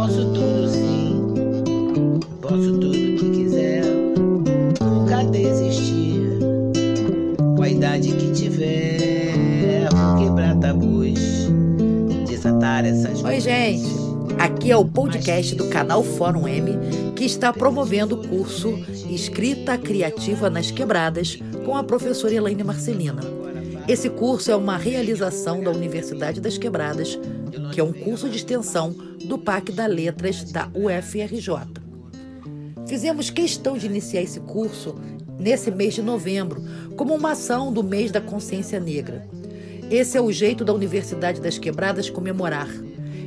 posso tudo sim, posso tudo que quiser, nunca desistir. Com a idade que tiver, vou quebrar tabus, desatar essas Oi, gente. Aqui é o podcast do canal Fórum M que está promovendo o curso Escrita Criativa nas Quebradas com a professora Elaine Marcelina. Esse curso é uma realização da Universidade das Quebradas, que é um curso de extensão do PAC da Letras da UFRJ. Fizemos questão de iniciar esse curso nesse mês de novembro, como uma ação do mês da consciência negra. Esse é o jeito da Universidade das Quebradas comemorar,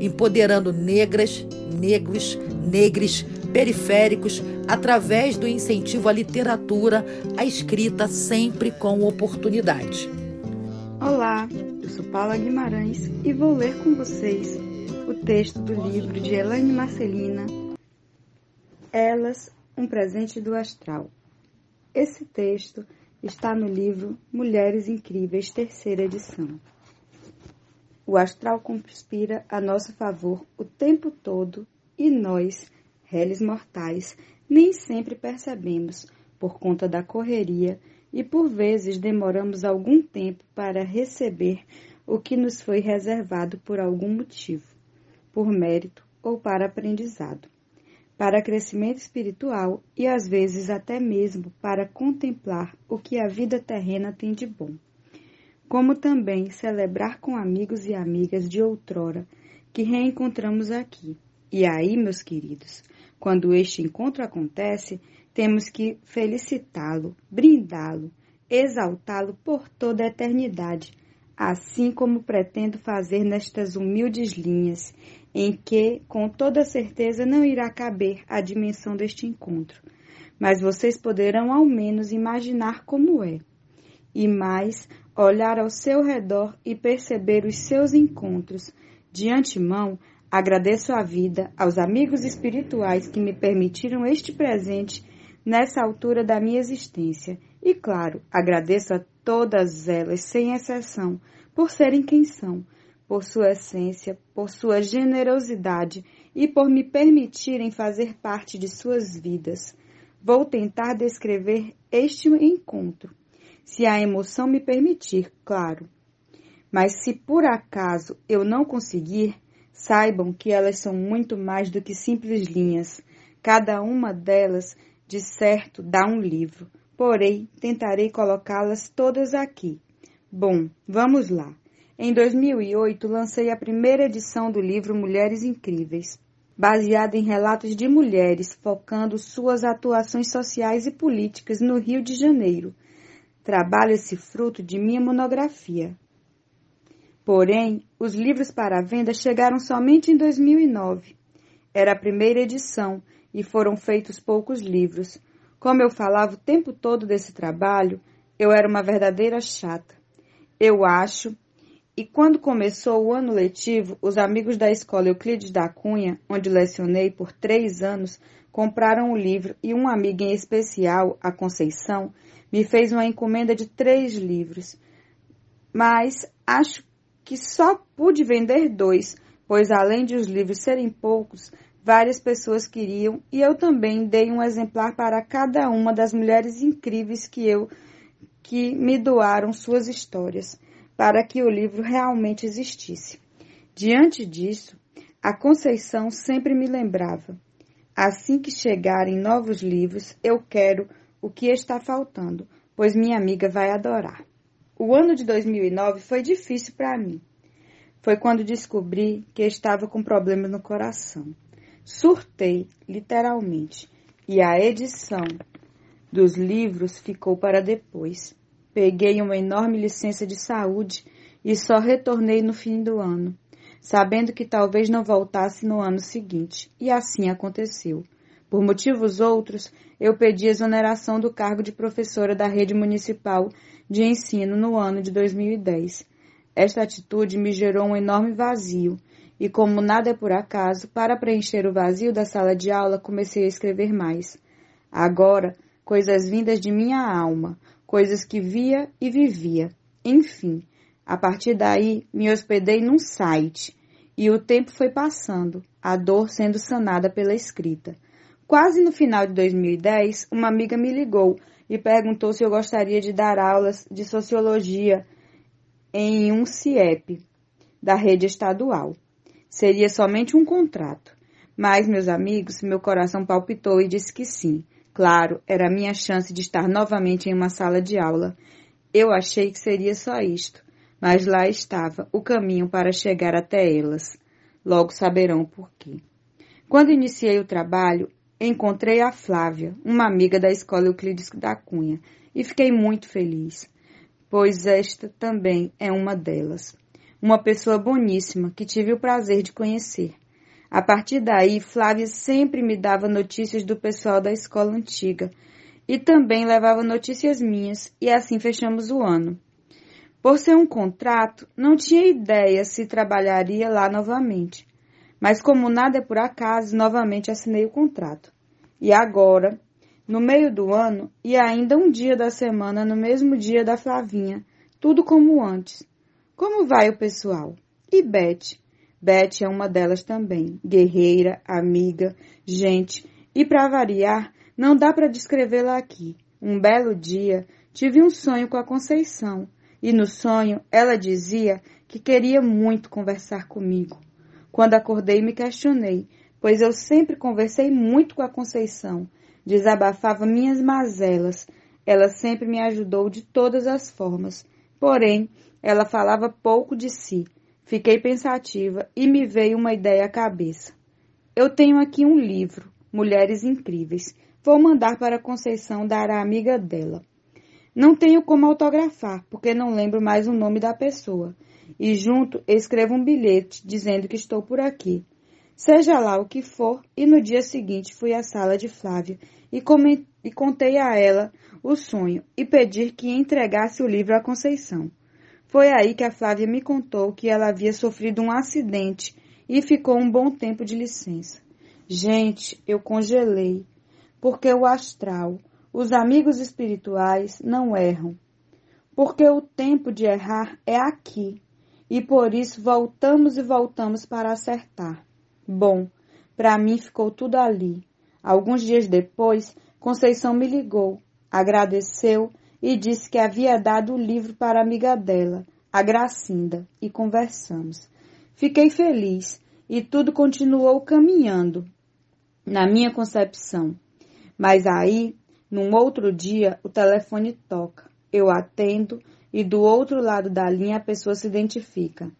empoderando negras, negros, negres, periféricos, através do incentivo à literatura, à escrita, sempre com oportunidade. Olá, eu sou Paula Guimarães e vou ler com vocês o texto do livro de Elaine Marcelina, Elas, um presente do astral. Esse texto está no livro Mulheres Incríveis, terceira edição. O astral conspira a nosso favor o tempo todo e nós, réis mortais, nem sempre percebemos, por conta da correria, e por vezes demoramos algum tempo para receber o que nos foi reservado por algum motivo, por mérito ou para aprendizado, para crescimento espiritual e às vezes até mesmo para contemplar o que a vida terrena tem de bom. Como também celebrar com amigos e amigas de outrora que reencontramos aqui. E aí, meus queridos, quando este encontro acontece, temos que felicitá-lo, brindá-lo, exaltá-lo por toda a eternidade, assim como pretendo fazer nestas humildes linhas, em que, com toda certeza, não irá caber a dimensão deste encontro. Mas vocês poderão ao menos imaginar como é. E mais, olhar ao seu redor e perceber os seus encontros. De antemão, agradeço à vida, aos amigos espirituais que me permitiram este presente nessa altura da minha existência. E, claro, agradeço a todas elas, sem exceção, por serem quem são, por sua essência, por sua generosidade e por me permitirem fazer parte de suas vidas. Vou tentar descrever este encontro, se a emoção me permitir, claro. Mas se por acaso eu não conseguir, saibam que elas são muito mais do que simples linhas. Cada uma delas de certo dá um livro, porém tentarei colocá-las todas aqui. Bom, vamos lá. Em 2008 lancei a primeira edição do livro Mulheres Incríveis, baseada em relatos de mulheres focando suas atuações sociais e políticas no Rio de Janeiro. Trabalho esse fruto de minha monografia. Porém, os livros para venda chegaram somente em 2009. Era a primeira edição e foram feitos poucos livros. Como eu falava o tempo todo desse trabalho, eu era uma verdadeira chata. Eu acho. E quando começou o ano letivo, os amigos da escola Euclides da Cunha, onde lecionei por três anos, compraram o livro e uma amiga em especial, a Conceição, me fez uma encomenda de três livros. Mas acho que só pude vender dois, pois além de os livros serem poucos, várias pessoas queriam e eu também dei um exemplar para cada uma das mulheres incríveis que eu que me doaram suas histórias, para que o livro realmente existisse. Diante disso, a Conceição sempre me lembrava: assim que chegarem novos livros, eu quero o que está faltando, pois minha amiga vai adorar. O ano de 2009 foi difícil para mim. Foi quando descobri que estava com problemas no coração. Surtei, literalmente, e a edição dos livros ficou para depois. Peguei uma enorme licença de saúde e só retornei no fim do ano, sabendo que talvez não voltasse no ano seguinte, e assim aconteceu. Por motivos outros, eu pedi exoneração do cargo de professora da rede municipal de ensino no ano de 2010. Esta atitude me gerou um enorme vazio e como nada é por acaso, para preencher o vazio da sala de aula, comecei a escrever mais. Agora, coisas vindas de minha alma, coisas que via e vivia. Enfim, a partir daí, me hospedei num site E o tempo foi passando, a dor sendo sanada pela escrita. Quase no final de 2010, uma amiga me ligou e perguntou se eu gostaria de dar aulas de sociologia em um CIEP da rede estadual. Seria somente um contrato. Mas, meus amigos, meu coração palpitou e disse que sim. Claro, era a minha chance de estar novamente em uma sala de aula. Eu achei que seria só isto, mas lá estava o caminho para chegar até elas. Logo saberão por quê. Quando iniciei o trabalho, encontrei a Flávia, uma amiga da escola Euclides da Cunha, e fiquei muito feliz, pois esta também é uma delas. Uma pessoa boníssima que tive o prazer de conhecer. A partir daí, Flávia sempre me dava notícias do pessoal da escola antiga e também levava notícias minhas, e assim fechamos o ano. Por ser um contrato, não tinha ideia se trabalharia lá novamente. Mas como nada é por acaso, novamente assinei o contrato. E agora, no meio do ano e ainda um dia da semana no mesmo dia da Flavinha, tudo como antes. Como vai o pessoal? E Beth? Beth é uma delas também, guerreira, amiga, gente, e para variar, não dá para descrevê-la aqui. Um belo dia, tive um sonho com a Conceição, e no sonho ela dizia que queria muito conversar comigo. Quando acordei, me questionei, pois eu sempre conversei muito com a Conceição, desabafava minhas mazelas. Ela sempre me ajudou de todas as formas. Porém, ela falava pouco de si. Fiquei pensativa e me veio uma ideia à cabeça. Eu tenho aqui um livro, Mulheres Incríveis. Vou mandar para Conceição dar à amiga dela. Não tenho como autografar, porque não lembro mais o nome da pessoa. E junto escrevo um bilhete dizendo que estou por aqui. Seja lá o que for, e no dia seguinte fui à sala de Flávia e, e contei a ela o sonho e pedi que entregasse o livro à Conceição. Foi aí que a Flávia me contou que ela havia sofrido um acidente e ficou um bom tempo de licença. Gente, eu congelei, porque o astral, os amigos espirituais não erram. Porque o tempo de errar é aqui, e por isso voltamos e voltamos para acertar. Bom, para mim ficou tudo ali. Alguns dias depois, Conceição me ligou, agradeceu e disse que havia dado o livro para a amiga dela, a Gracinda, e conversamos. Fiquei feliz e tudo continuou caminhando, na minha concepção. Mas aí, num outro dia, o telefone toca. Eu atendo e do outro lado da linha a pessoa se identifica.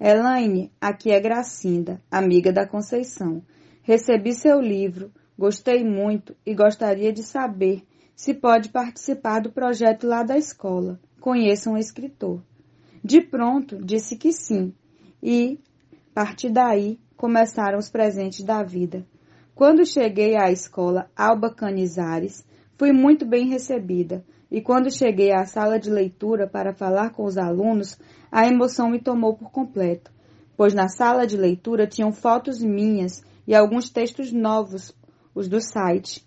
Elaine, aqui é Gracinda, amiga da Conceição. Recebi seu livro, gostei muito e gostaria de saber se pode participar do projeto lá da escola. Conheça um escritor. De pronto, disse que sim, e, a partir daí, começaram os presentes da vida. Quando cheguei à escola Alba Canizares, fui muito bem recebida, e quando cheguei à sala de leitura para falar com os alunos, a emoção me tomou por completo, pois na sala de leitura tinham fotos minhas e alguns textos novos, os do site.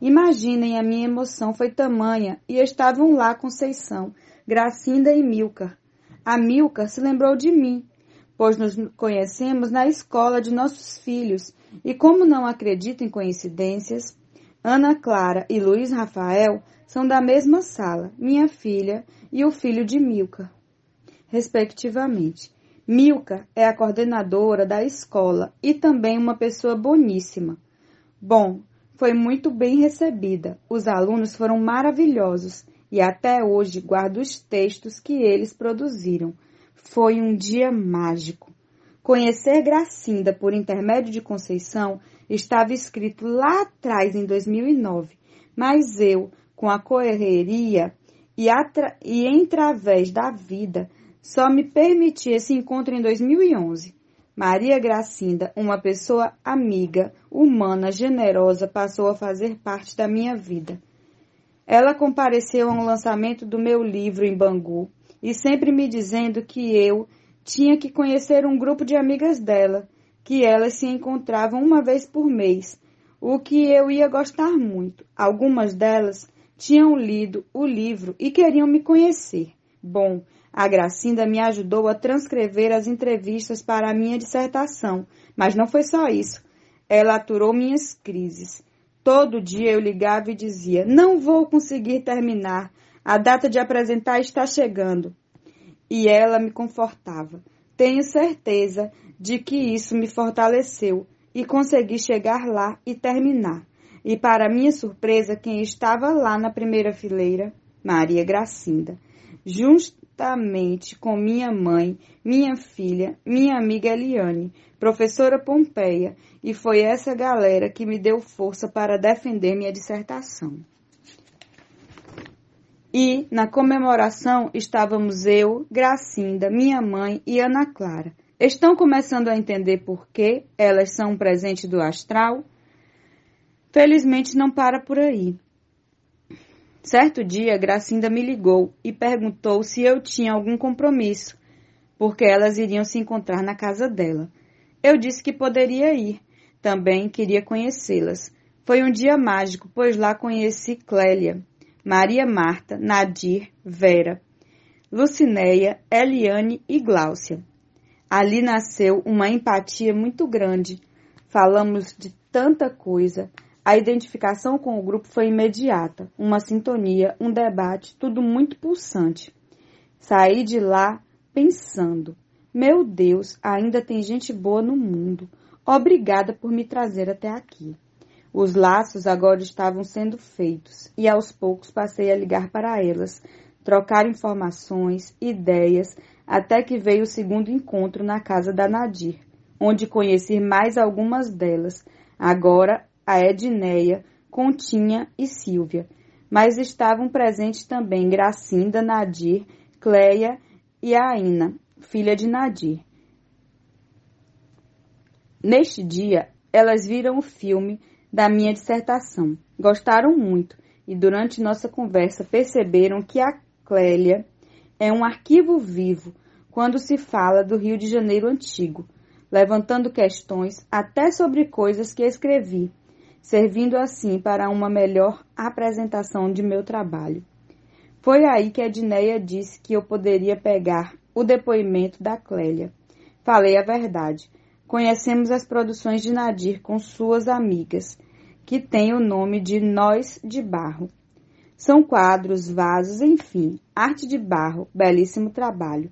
Imaginem, a minha emoção foi tamanha e estavam lá Conceição, Gracinda e Milcar. A Milcar se lembrou de mim, pois nos conhecemos na escola de nossos filhos e, como não acredito em coincidências, Ana Clara e Luiz Rafael são da mesma sala, minha filha e o filho de Milka, respectivamente. Milka é a coordenadora da escola e também uma pessoa boníssima. Bom, foi muito bem recebida. Os alunos foram maravilhosos e até hoje guardo os textos que eles produziram. Foi um dia mágico. Conhecer Gracinda por intermédio de Conceição estava escrito lá atrás, em 2009, mas eu, com a correria e, atra e em da vida, só me permiti esse encontro em 2011. Maria Gracinda, uma pessoa amiga, humana, generosa, passou a fazer parte da minha vida. Ela compareceu ao lançamento do meu livro em Bangu e sempre me dizendo que eu tinha que conhecer um grupo de amigas dela, que elas se encontravam uma vez por mês, o que eu ia gostar muito. Algumas delas tinham lido o livro e queriam me conhecer. Bom, A Gracinda me ajudou a transcrever as entrevistas para a minha dissertação, mas não foi só isso. Ela aturou minhas crises. Todo dia eu ligava e dizia: Não vou conseguir terminar. A data de apresentar está chegando. E ela me confortava. Tenho certeza de que isso me fortaleceu e consegui chegar lá e terminar. E para minha surpresa, quem estava lá na primeira fileira? Maria Gracinda. Juntamente com minha mãe, minha filha, minha amiga Eliane, professora Pompeia, e foi essa galera que me deu força para defender minha dissertação. E, na comemoração, estávamos eu, Gracinda, minha mãe e Ana Clara. Estão começando a entender por que elas são um presente do astral? Felizmente não para por aí. Certo dia, Gracinda me ligou e perguntou se eu tinha algum compromisso, porque elas iriam se encontrar na casa dela. Eu disse que poderia ir. Também queria conhecê-las. Foi um dia mágico, pois lá conheci Clélia, Maria Marta, Nadir, Vera, Lucinéia, Eliane e Gláucia. Ali nasceu uma empatia muito grande. Falamos de tanta coisa. A identificação com o grupo foi imediata, uma sintonia, um debate, tudo muito pulsante. Saí de lá pensando: meu Deus, ainda tem gente boa no mundo. Obrigada por me trazer até aqui. Os laços agora estavam sendo feitos e aos poucos passei a ligar para elas, trocar informações, ideias, até que veio o segundo encontro na casa da Nadir, onde conheci mais algumas delas, agora a Edneia, Continha e Silvia, mas estavam presentes também Gracinda, Nadir, Cleia e Aina, filha de Nadir. Neste dia, elas viram o filme da minha dissertação. Gostaram muito e durante nossa conversa perceberam que a Clélia é um arquivo vivo quando se fala do Rio de Janeiro antigo, levantando questões até sobre coisas que escrevi, servindo assim para uma melhor apresentação de meu trabalho. Foi aí que a Edneia disse que eu poderia pegar o depoimento da Clélia. Falei a verdade. Conhecemos as produções de Nadir com suas amigas que tem o nome de Nós de Barro. São quadros, vasos, enfim, arte de barro, belíssimo trabalho.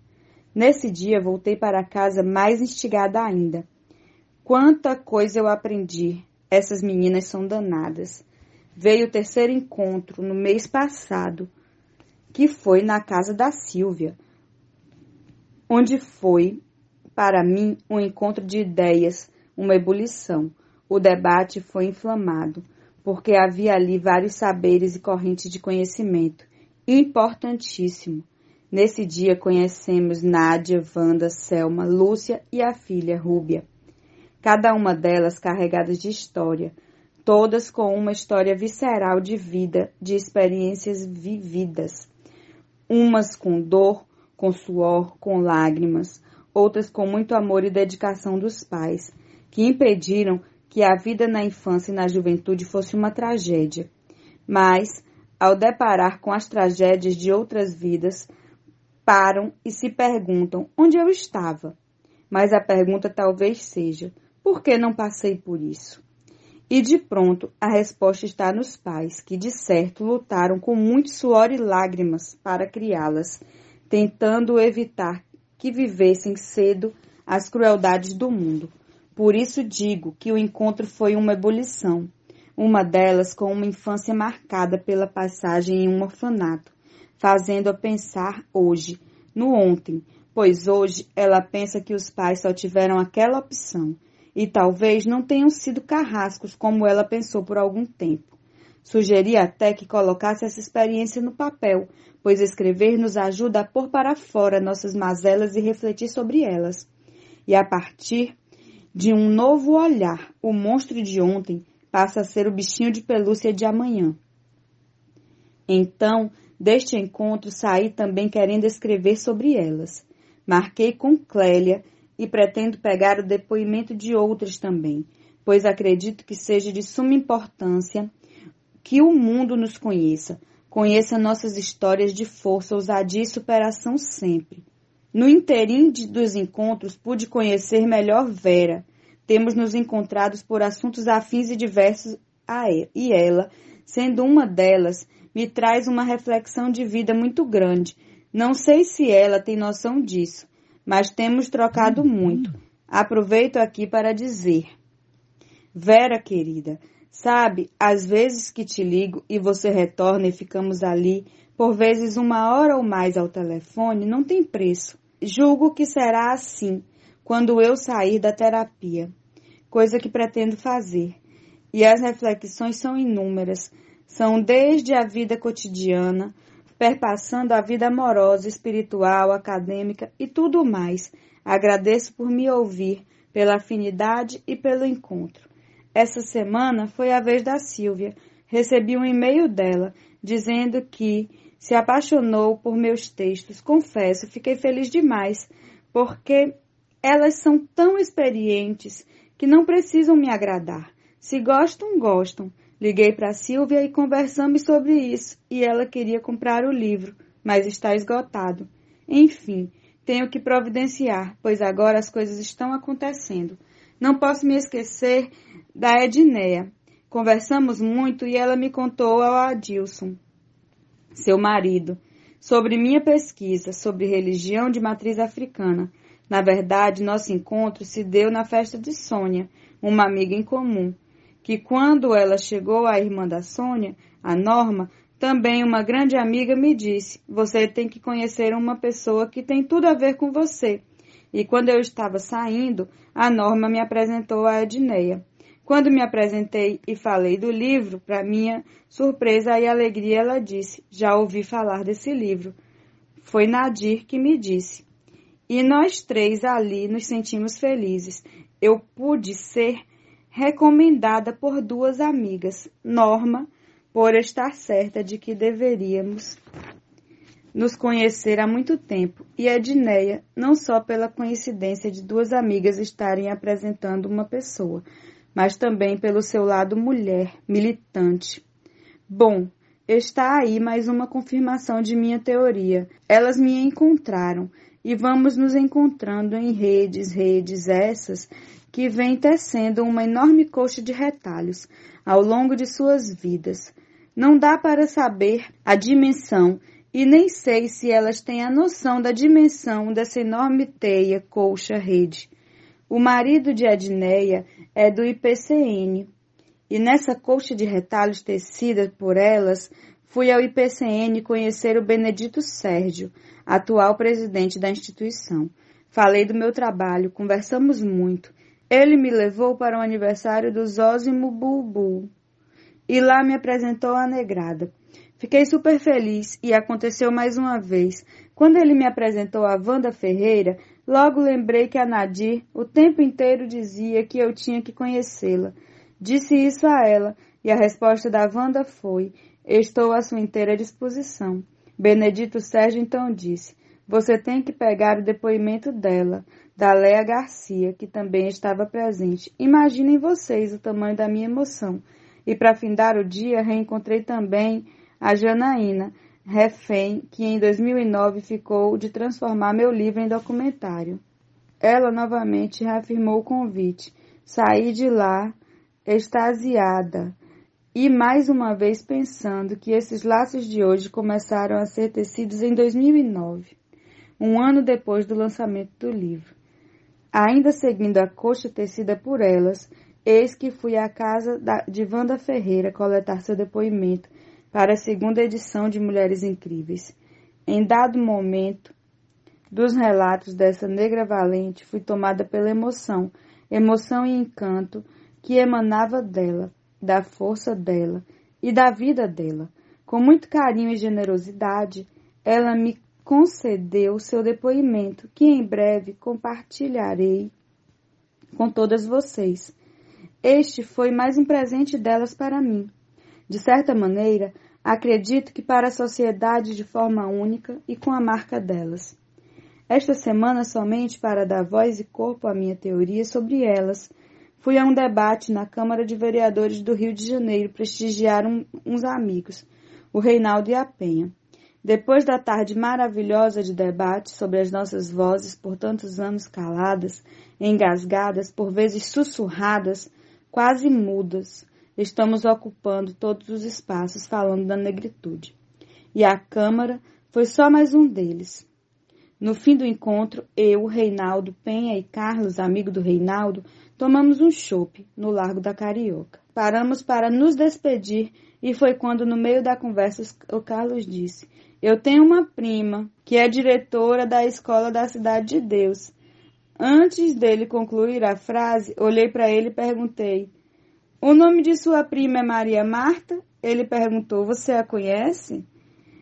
Nesse dia voltei para casa mais instigada ainda. Quanta coisa eu aprendi! Essas meninas são danadas. Veio o terceiro encontro no mês passado, que foi na casa da Silvia, onde foi, para mim, um encontro de ideias, uma ebulição. O debate foi inflamado, porque havia ali vários saberes e correntes de conhecimento. Importantíssimo. Nesse dia conhecemos Nádia, Wanda, Selma, Lúcia e a filha Rúbia. Cada uma delas carregadas de história, todas com uma história visceral de vida, de experiências vividas. Umas com dor, com suor, com lágrimas, outras com muito amor e dedicação dos pais, que impediram que a vida na infância e na juventude fosse uma tragédia. Mas, ao deparar com as tragédias de outras vidas, param e se perguntam onde eu estava. Mas a pergunta talvez seja: por que não passei por isso? E de pronto a resposta está nos pais, que de certo lutaram com muito suor e lágrimas para criá-las, tentando evitar que vivessem cedo as crueldades do mundo. Por isso digo que o encontro foi uma ebulição, uma delas com uma infância marcada pela passagem em um orfanato, fazendo-a pensar hoje, no ontem, pois hoje ela pensa que os pais só tiveram aquela opção e talvez não tenham sido carrascos como ela pensou por algum tempo. Sugeri até que colocasse essa experiência no papel, pois escrever nos ajuda a pôr para fora nossas mazelas e refletir sobre elas. E a partir de um novo olhar, o monstro de ontem passa a ser o bichinho de pelúcia de amanhã. Então, deste encontro, saí também querendo escrever sobre elas. Marquei com Clélia e pretendo pegar o depoimento de outras também, pois acredito que seja de suma importância que o mundo nos conheça, Conheça nossas histórias de força, ousadia e superação sempre. No interim dos encontros, pude conhecer melhor Vera. Temos nos encontrado por assuntos afins e diversos a ela, e ela, sendo uma delas, me traz uma reflexão de vida muito grande. Não sei se ela tem noção disso, mas temos trocado muito. Aproveito aqui para dizer. Vera, querida, sabe, às vezes que te ligo e você retorna e ficamos ali, por vezes uma hora ou mais ao telefone, não tem preço. Julgo que será assim quando eu sair da terapia, coisa que pretendo fazer. E as reflexões são inúmeras, são desde a vida cotidiana, perpassando a vida amorosa, espiritual, acadêmica e tudo mais. Agradeço por me ouvir, pela afinidade e pelo encontro. Essa semana foi a vez da Silvia. Recebi um e-mail dela dizendo que se apaixonou por meus textos. Confesso, fiquei feliz demais, porque elas são tão experientes que não precisam me agradar. Se gostam, gostam. Liguei para Silvia e conversamos sobre isso, e ela queria comprar o livro, mas está esgotado. Enfim, tenho que providenciar, pois agora as coisas estão acontecendo. Não posso me esquecer da Edneia. Conversamos muito e ela me contou ao Adilson seu marido, sobre minha pesquisa sobre religião de matriz africana. Na verdade, nosso encontro se deu na festa de Sônia, uma amiga em comum, que quando ela chegou à irmã da Sônia, a Norma, também uma grande amiga me disse: Você tem que conhecer uma pessoa que tem tudo a ver com você. E quando eu estava saindo, a Norma me apresentou a Edneia. Quando me apresentei e falei do livro, para minha surpresa e alegria, ela disse: Já ouvi falar desse livro. Foi Nadir que me disse. E nós três ali nos sentimos felizes. Eu pude ser recomendada por duas amigas, Norma, por estar certa de que deveríamos nos conhecer há muito tempo, e Edneia, não só pela coincidência de duas amigas estarem apresentando uma pessoa, mas também pelo seu lado mulher, militante. Bom, está aí mais uma confirmação de minha teoria. Elas me encontraram e vamos nos encontrando em redes, redes essas que vêm tecendo uma enorme coxa de retalhos ao longo de suas vidas. Não dá para saber a dimensão e nem sei se elas têm a noção da dimensão dessa enorme teia, colcha, rede. O marido de Adneia é do IPCN, e nessa colcha de retalhos tecida por elas, fui ao IPCN conhecer o Benedito Sérgio, atual presidente da instituição. Falei do meu trabalho, conversamos muito. Ele me levou para o aniversário do Zózimo Bulbul e lá me apresentou a negrada. Fiquei super feliz e aconteceu mais uma vez. Quando ele me apresentou a Wanda Ferreira, Logo lembrei que a Nadir o tempo inteiro dizia que eu tinha que conhecê-la. Disse isso a ela, e a resposta da Wanda foi: Estou à sua inteira disposição. Benedito Sérgio então disse: Você tem que pegar o depoimento dela, da Léa Garcia, que também estava presente. Imaginem vocês o tamanho da minha emoção. E para findar o dia, reencontrei também a Janaína, refém que em 2009 ficou de transformar meu livro em documentário. Ela novamente reafirmou o convite. Saí de lá extasiada e mais uma vez pensando que esses laços de hoje começaram a ser tecidos em 2009, um ano depois do lançamento do livro. Ainda seguindo a coxa tecida por elas, eis que fui à casa de Wanda Ferreira coletar seu depoimento para a segunda edição de Mulheres Incríveis. Em dado momento dos relatos dessa negra valente, fui tomada pela emoção, emoção e encanto que emanava dela, da força dela e da vida dela. Com muito carinho e generosidade, ela me concedeu seu depoimento, que em breve compartilharei com todas vocês. Este foi mais um presente delas para mim. De certa maneira, acredito que para a sociedade de forma única e com a marca delas. Esta semana, somente para dar voz e corpo à minha teoria sobre elas, fui a um debate na Câmara de Vereadores do Rio de Janeiro prestigiar um, uns amigos. o Reinaldo e a Penha. Depois da tarde maravilhosa de debate sobre as nossas vozes por tantos anos caladas, engasgadas, por vezes sussurradas, quase mudas, estamos ocupando todos os espaços falando da negritude. E a Câmara foi só mais um deles. No fim do encontro, eu, Reinaldo, Penha e Carlos, amigo do Reinaldo, tomamos um chope no Largo da Carioca. Paramos para nos despedir e foi quando, no meio da conversa, o Carlos disse: Eu tenho uma prima que é diretora da escola da Cidade de Deus. Antes dele concluir a frase, olhei para ele e perguntei: O nome de sua prima é Maria Marta? Ele perguntou: Você a conhece?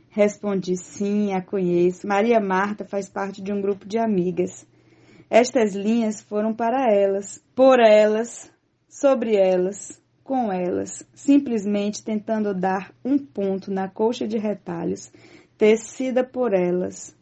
Respondi: Sim, a conheço. Maria Marta faz parte de um grupo de amigas. Estas linhas foram para elas, por elas, sobre elas, com elas, simplesmente tentando dar um ponto na colcha de retalhos, tecida por elas,